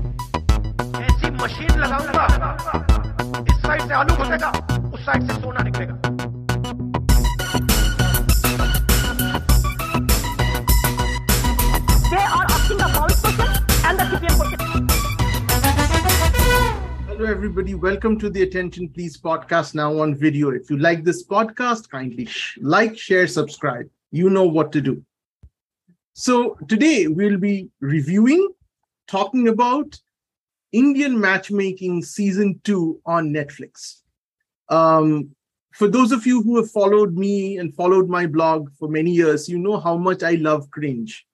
ऐसी मशीन लगाऊँगा इस साइड से आलू घुसेगा उस साइड से सोना निकलेगा They are asking the Maoist question and the CPM question. Hello, everybody. Welcome to the Attention Please podcast now on video. If you like this podcast, kindly sh- like, share, subscribe. You know what to do. So, today we'll be reviewing, talking about Indian Matchmaking Season 2 on Netflix. Um, for those of you who have followed me and followed my blog for many years, you know how much I love cringe.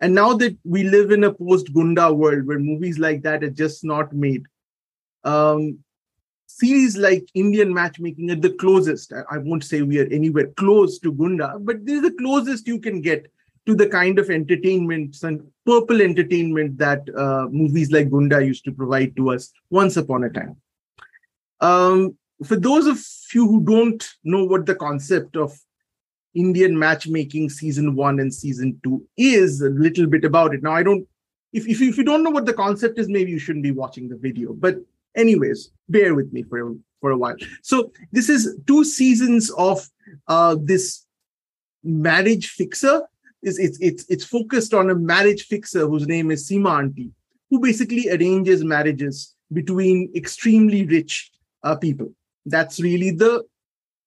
And now that we live in a post Gunda world where movies like that are just not made, um, series like Indian matchmaking at the closest. I, won't say we are anywhere close to Gunda, but this is the closest you can get to the kind of entertainment and purple entertainment that uh, movies like Gunda used to provide to us once upon a time. Um, for those of you who don't know what the concept of Indian matchmaking season one and season two is, a little bit about it. Now, I don't, if, if, if you don't know what the concept is, maybe you shouldn't be watching the video. But, anyways, bear with me for, a- for a while. So, this is two seasons of uh, this marriage fixer. It's, it's, it's, it's focused on a marriage fixer whose name is Auntie, who basically arranges marriages between extremely rich uh, people. That's really the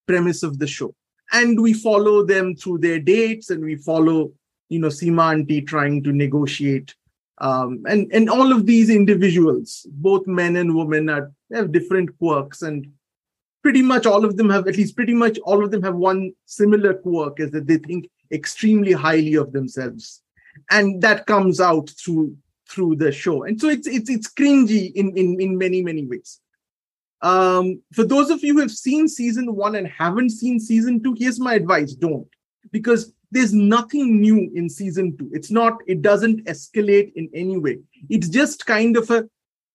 premise of the show. And we follow them through their dates and we follow, you know, Auntie trying to negotiate. Um, and, and all of these individuals, both men and women, are have different quirks and pretty much all of them have at least pretty much all of them have one similar quirk is that they think extremely highly of themselves. And that comes out through through the show. And so it's it's it's cringy in in in many many ways. Um for those of you who have seen season 1 and haven't seen season 2 here's my advice. Don't. Because there's nothing new in season 2 it's not it doesn't escalate in any way it's just kind of a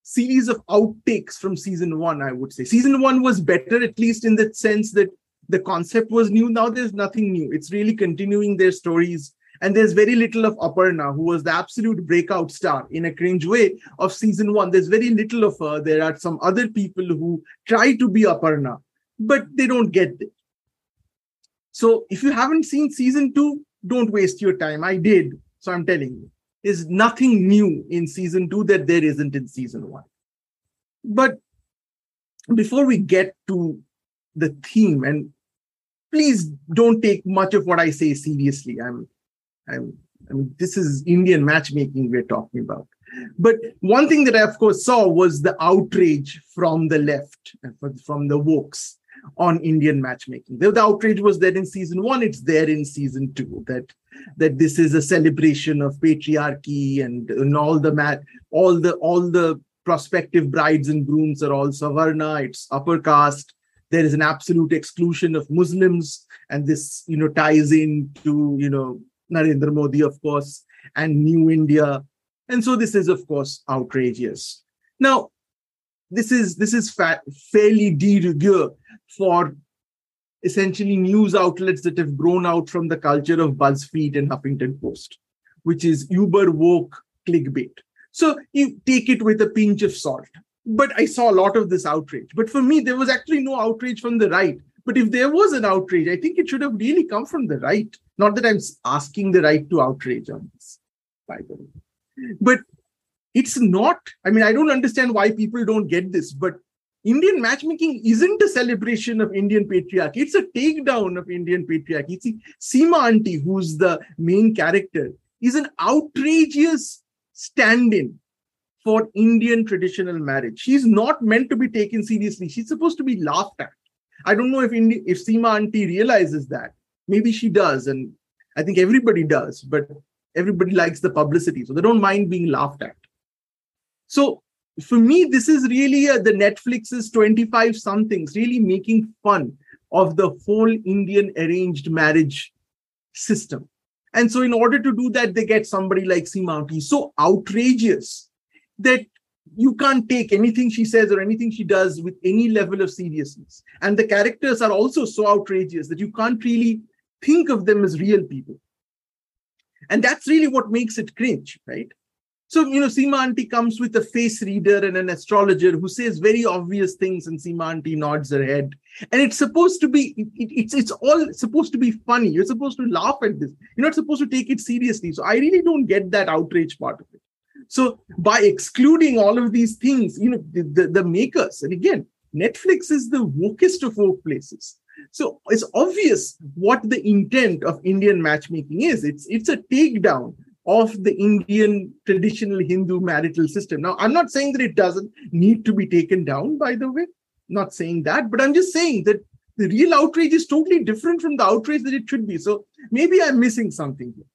series of outtakes from season one, I would say. Season one was better, at least in the sense that the concept was new. Now there's nothing new. It's really continuing their stories. And there's very little of Aparna, who was the absolute breakout star in a cringe way of season one. There's very little of her. There are some other people who try to be Aparna, but they don't get. So if you haven't seen season two, don't waste your time. I did. So I'm telling you is nothing new in season two that there isn't in season one. But before we get to the theme, and please don't take much of what I say seriously. I'm, I'm, I mean, this is Indian matchmaking we're talking about. But one thing that I, of course, saw was the outrage from the left, from the wokes on Indian matchmaking. The, the outrage was there in season one, it's there in season two. That that this is a celebration of patriarchy and, and all the mat, all the all the prospective brides and grooms are all savarna. It's upper caste. There is an absolute exclusion of Muslims, and this you know ties into you know Narendra Modi, of course, and New India, and so this is of course outrageous. Now, this is this is fa- fairly de rigueur for essentially news outlets that have grown out from the culture of BuzzFeed and Huffington Post, which is uber woke clickbait. So you take it with a pinch of salt. But I saw a lot of this outrage. But for me, there was actually no outrage from the right. But if there was an outrage, I think it should have really come from the right. Not that I'm asking the right to outrage on this, by the way. But it's not, I mean, I don't understand why people don't get this, but Indian matchmaking isn't a celebration of Indian patriarchy. It's a takedown of Indian patriarchy. See, Seema Auntie, who's the main character, is an outrageous stand-in for Indian traditional marriage. She's not meant to be taken seriously. She's supposed to be laughed at. I don't know if Indi- if Seema Auntie realizes that. Maybe she does, and I think everybody does. But everybody likes the publicity, so they don't mind being laughed at. So for me, this is really uh, the Netflix's 25 somethings, really making fun of the whole Indian arranged marriage system. And so, in order to do that, they get somebody like Seema Auntie, so outrageous that you can't take anything she says or anything she does with any level of seriousness. And the characters are also so outrageous that you can't really think of them as real people. And that's really what makes it cringe, right? So, you know, Seema Aunty comes with a face reader and an astrologer who says very obvious things, and Seema Aunty nods her head. And it's supposed to be, it, it's it's all supposed to be funny. You're supposed to laugh at this. You're not supposed to take it seriously. So I really don't get that outrage part of it. So by excluding all of these things, you know, the, the, the makers, and again, Netflix is the wokest of woke places. So it's obvious what the intent of Indian matchmaking is. It's it's a takedown of the Indian traditional Hindu marital system. Now, I'm not saying that it doesn't need to be taken down, by the way, not saying that, but I'm just saying that the real outrage is totally different from the outrage that it should be. So maybe I'm missing something here.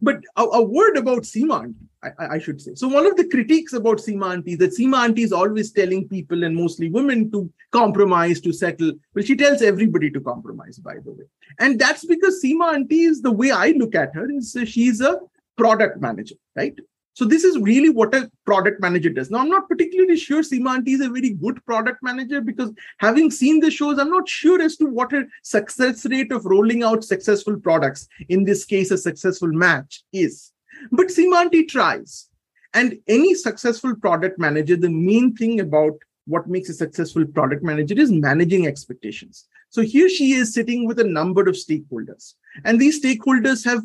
But a, a word about Aunty, I, I, should say. So one of the critiques about Seema Aunty is that Seema Aunty is always telling people and mostly women to compromise, to settle. Well, she tells everybody to compromise, by the way. And that's because Seema Aunty is the way I look at her is she's a product manager, right? So this is really what a product manager does. Now, I'm not particularly sure Seema Aunty is a very good product manager because having seen the shows, I'm not sure as to what her success rate of rolling out successful products, in this case, a successful match, is. But Seema Aunty tries. And any successful product manager, the main thing about what makes a successful product manager is managing expectations. So here she is sitting with a number of stakeholders. And these stakeholders have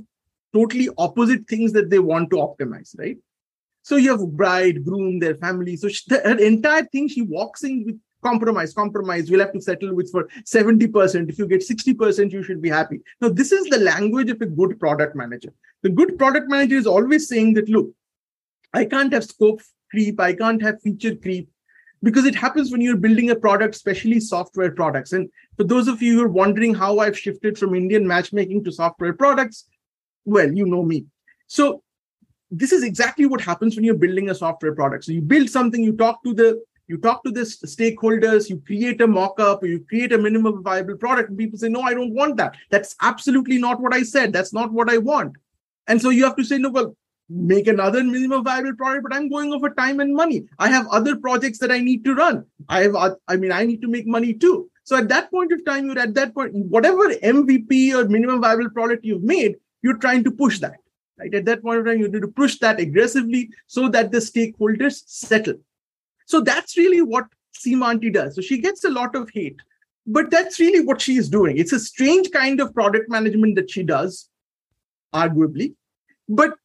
totally opposite things that they want to optimize, right? So you have bride, groom, their family. So she, the, her entire thing, she walks in with compromise, compromise. We'll have to settle with for 70%. If you get 60%, you should be happy. Now, this is the language of a good product manager. The good product manager is always saying that, look, I can't have scope creep, I can't have feature creep because it happens when you're building a product, especially software products. And for those of you who are wondering how I've shifted from Indian matchmaking to software products, well, you know me. So this is exactly what happens when you're building a software product. So you build something, you talk to the you talk to the stakeholders, you create a mock-up, you create a minimum viable product, and people say, no, I don't want that. That's absolutely not what I said. That's not what I want. And so you have to say, no, well, make another minimum viable product, but I'm going over time and money. I have other projects that I need to run. I have, I mean, I need to make money too. So at that point of time, you're at that point, whatever MVP or minimum viable product you've made, you're trying to push that. Right? At that point of time, you need to push that aggressively so that the stakeholders settle. So that's really what Seema Aunty does. So she gets a lot of hate, but that's really what she is doing. It's a strange kind of product management that she does, arguably, but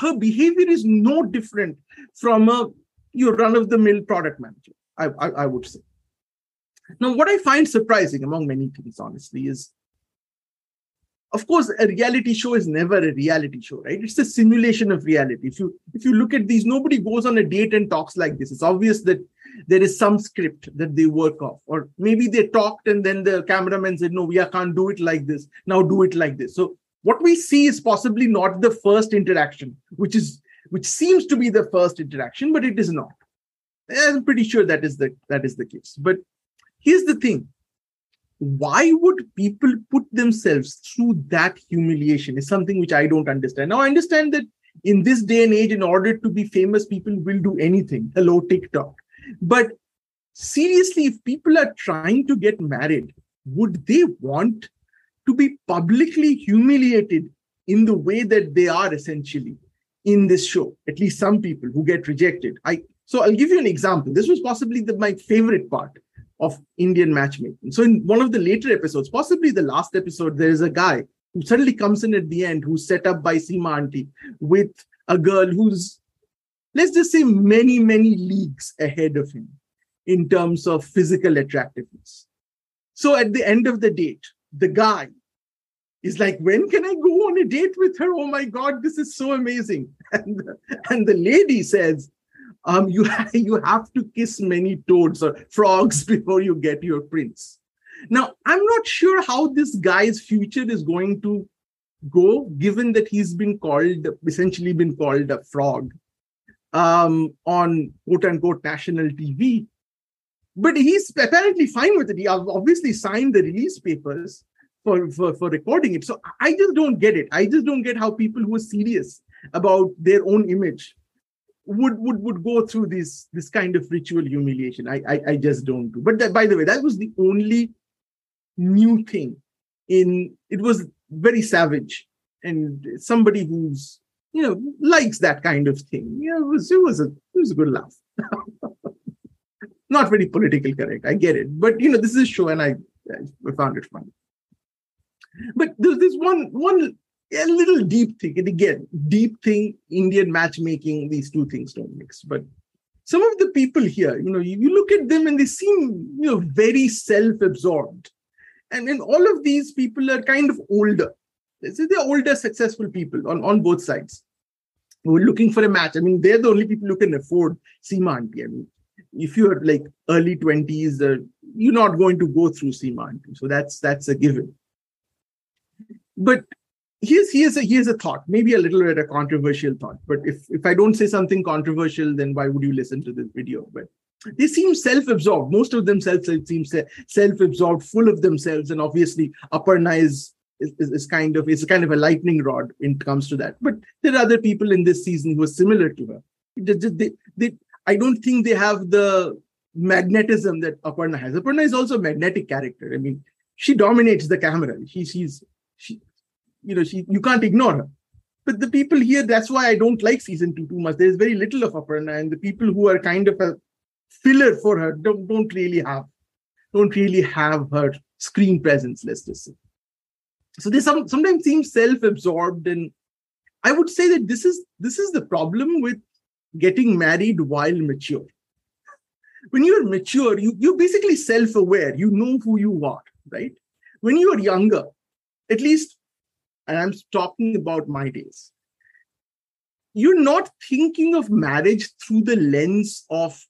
her behavior is no different from a your run-of-the-mill product manager. I, I, I would say. Now, what I find surprising among many things, honestly, is of course a reality show is never a reality show right? It's a simulation of reality. If you if you look at these nobody goes on a date and talks like this. It's obvious that there is some script that they work off or maybe they talked and then the cameraman said no we can't do it like this. Now do it like this. So what we see is possibly not the first interaction which is which seems to be the first interaction but it is not. I'm pretty sure that is the that is the case. But here's the thing why would people put themselves through that humiliation? Is something which i don't understand. Now i understand that in this day and age in order to be famous people will do anything. Hello tiktok. But seriously if people are trying to get married would they want to be publicly humiliated in the way that they are essentially in this show? At least some people who get rejected. I so i'll give you an example. This was possibly the, my favorite part of Indian matchmaking. So in one of the later episodes, possibly the last episode, there is a guy who suddenly comes in at the end who's set up by Seema Aunty with a girl who's, let's just say, many, many leagues ahead of him in terms of physical attractiveness. So at the end of the date, the guy is like, when can I go on a date with her? Oh my God, this is so amazing. And, and the lady says, um, you, you have to kiss many toads or frogs before you get your prince. Now, I'm not sure how this guy's future is going to go, given that he's been called, essentially been called a frog um, on quote unquote national TV. But he's apparently fine with it. He obviously signed the release papers for, for, for recording it. So I just don't get it. I just don't get how people who are serious about their own image would would would go through this this kind of ritual humiliation. I I, I just don't do. But that, by the way, that was the only new thing. In it was very savage and somebody who's you know likes that kind of thing. Yeah, it was it was a it was a good laugh. Not very politically correct, I get it, but you know this is a show, and I, I found it funny. But there's this one one a little deep thing, and again, deep thing, Indian matchmaking, these two things don't mix. But some of the people here, you know, you, you look at them and they seem, you know, very self-absorbed. And then all of these people are kind of older. They're older, successful people on, on both sides who are looking for a match. I mean, they're the only people who can afford Seema Aunty. I mean, if you're like early 20s, uh, you're not going to go through Seema. So that's that's a given. But here's here's a here's a thought, maybe a little bit a controversial thought. But if if I don't say something controversial, then why would you listen to this video? But they seem self-absorbed. Most of them self seem self-absorbed, full of themselves, and obviously Aparna is is, is kind of is kind of a lightning rod when it comes to that. But there are other people in this season who are similar to her. They, they, I don't think they have the magnetism that Aparna has. Aparna is also a magnetic character. I mean, she dominates the camera. She, she's she, you know, she you can't ignore her. But the people here, that's why I don't like season two too much. There's very little of Aparna, and the people who are kind of a filler for her don't don't really have don't really have her screen presence. Let's just say. So they some, sometimes seem self-absorbed, and I would say that this is this is the problem with getting married while mature. When you're mature, you, you're basically self-aware. You know who you are, right? When you are younger, at least, and I'm talking about my days, you're not thinking of marriage through the lens of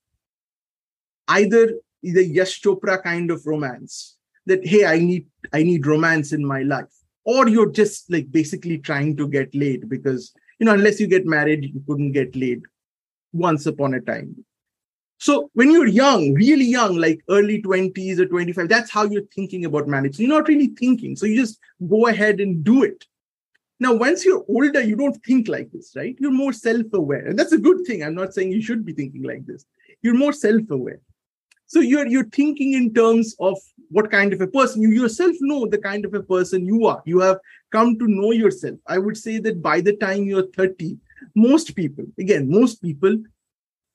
either the Yash Chopra kind of romance that hey, I need I need romance in my life, or you're just like basically trying to get laid because you know unless you get married, you couldn't get laid once upon a time. So when you're young, really young, like early 20s or 25, that's how you're thinking about marriage. You're not really thinking. So you just go ahead and do it. Now, once you're older, you don't think like this, right? You're more self-aware. And that's a good thing. I'm not saying you should be thinking like this. You're more self-aware. So you're you're thinking in terms of what kind of a person you yourself know the kind of a person you are. You have come to know yourself. I would say that by the time you're 30, most people, again, most people,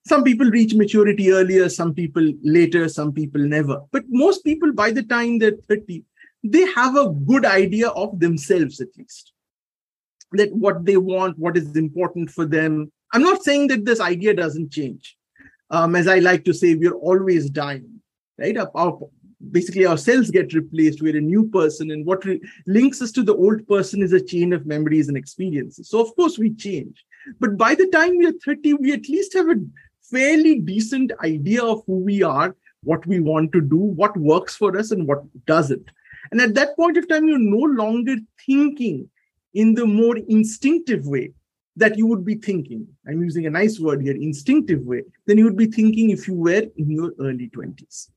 some people reach maturity earlier, some people later, some people never. But most people, by the time they're 30, they have a good idea of themselves at least. That what they want, what is important for them. I'm not saying that this idea doesn't change. Um, as I like to say, we're always dying, right? Our, basically, our cells get replaced. We're a new person, and what re- links us to the old person is a chain of memories and experiences. So, of course, we change. But by the time we're 30, we at least have a fairly decent idea of who we are, what we want to do, what works for us, and what doesn't. And at that point of time, you're no longer thinking in the more instinctive way that you would be thinking. I'm using a nice word here, instinctive way, then you would be thinking if you were in your early 20s.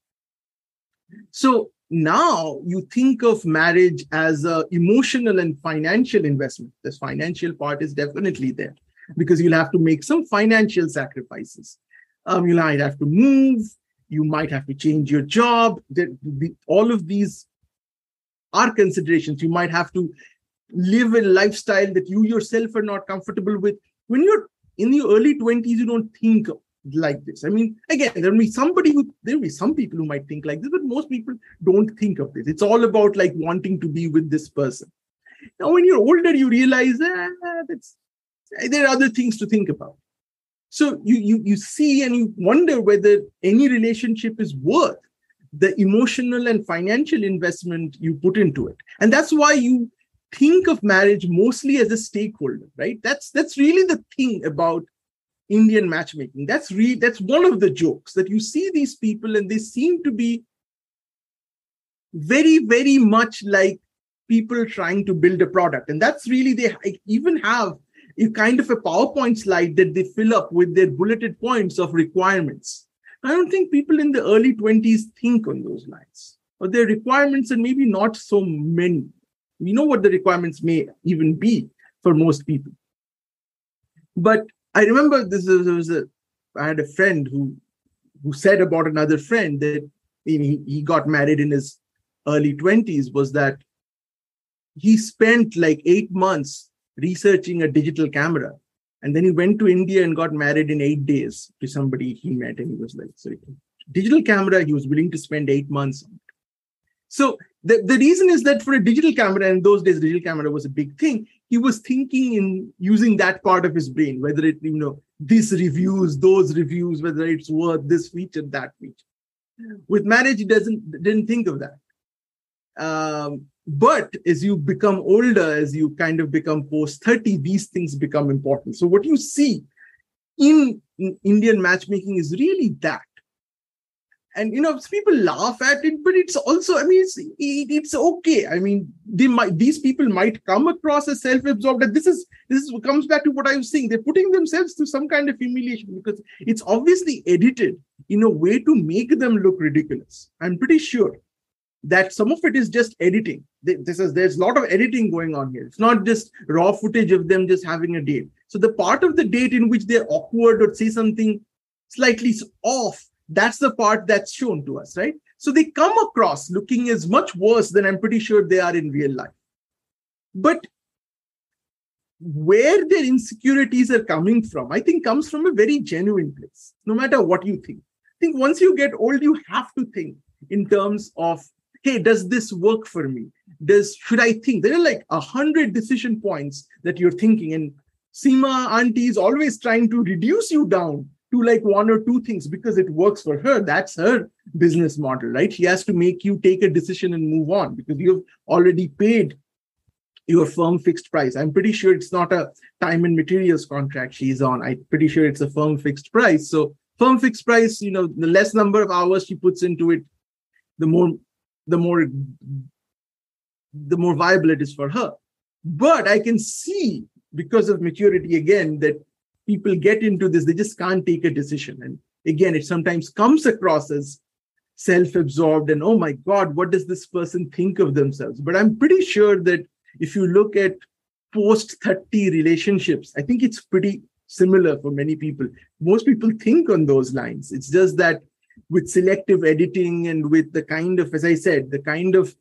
So now you think of marriage as a emotional and financial investment. This financial part is definitely there because you'll have to make some financial sacrifices. Um, you might have to move, you might have to change your job. The, the, all of these are considerations. You might have to live a lifestyle that you yourself are not comfortable with. When you're in your early 20s, you don't think like this. I mean, again, there'll be somebody who there'll be some people who might think like this, but most people don't think of this. It's all about like wanting to be with this person. Now, when you're older, you realize ah, that's there are other things to think about. So you you you see and you wonder whether any relationship is worth the emotional and financial investment you put into it. And that's why you think of marriage mostly as a stakeholder right? That's that's really the thing about indian matchmaking. That's really that's one of the jokes that you see these people and they seem to be very very much like people trying to build a product. And that's really they even have a kind of a PowerPoint slide that they fill up with their bulleted points of requirements. I don't think people in the early 20s think on those lines. Or their requirements and maybe not so many. We know what the requirements may even be for most people. But I remember this was a I had a friend who who said about another friend that he, he got married in his early 20s was that he spent like eight months researching a digital camera. And then he went to India and got married in eight days to somebody he met. And he was like, so digital camera, he was willing to spend eight months. on. It. So the, the reason is that for a digital camera, and those days digital camera was a big thing, he was thinking in using that part of his brain, whether it, you know, these reviews, those reviews, whether it's worth this feature, that feature. With marriage, he doesn't didn't think of that. Um, but as you become older, as you kind of become post 30, these things become important. So what you see in, in Indian matchmaking is really that. And you know people laugh at it but it's also i mean it's it's okay. I mean they might these people might come across as self-absorbed and this is this is, comes back to what i was saying. They're putting themselves through some kind of humiliation because it's obviously edited in a way to make them look ridiculous. I'm pretty sure that some of it is just editing this is there's a lot of editing going on here it's not just raw footage of them just having a date so the part of the date in which they're awkward or say something slightly off that's the part that's shown to us, right? So they come across looking as much worse than I'm pretty sure they are in real life. But where their insecurities are coming from, I think comes from a very genuine place, no matter what you think. I think once you get old, you have to think in terms of, hey, does this work for me? Does should I think? There are like a hundred decision points that you're thinking, and Seema auntie is always trying to reduce you down to like one or two things because it works for her. That's her business model, right? She has to make you take a decision and move on because you've already paid your firm fixed price. I'm pretty sure it's not a time and materials contract she's on. I'm pretty sure it's a firm fixed price. So firm fixed price, you know, the less number of hours she puts into it, the more the more the more viable it is for her. But I can see because of maturity again that people get into this, they just can't take a decision. And again, it sometimes comes across as self absorbed and, oh my God, what does this person think of themselves? But I'm pretty sure that if you look at post 30 relationships, I think it's pretty similar for many people. Most people think on those lines. It's just that with selective editing and with the kind of, as I said, the kind of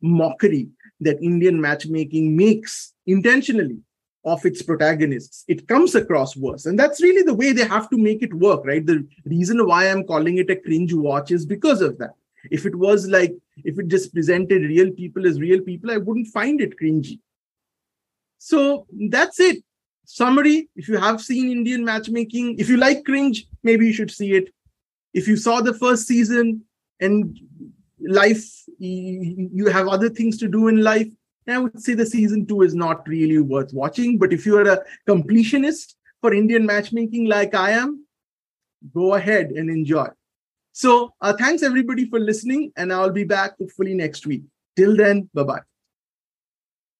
mockery that Indian matchmaking makes intentionally of its protagonists, it comes across worse. And that's really the way they have to make it work, right? The reason why I'm calling it a cringe watch is because of that. If it was like, if it just presented real people as real people, I wouldn't find it cringy. So that's it. Summary if you have seen Indian matchmaking, if you like cringe, maybe you should see it. If you saw the first season and life, you have other things to do in life, I would say the season two is not really worth watching. But if you are a completionist for Indian matchmaking like I am, go ahead and enjoy. So uh, thanks everybody for listening, and I'll be back hopefully next week. Till then, bye bye.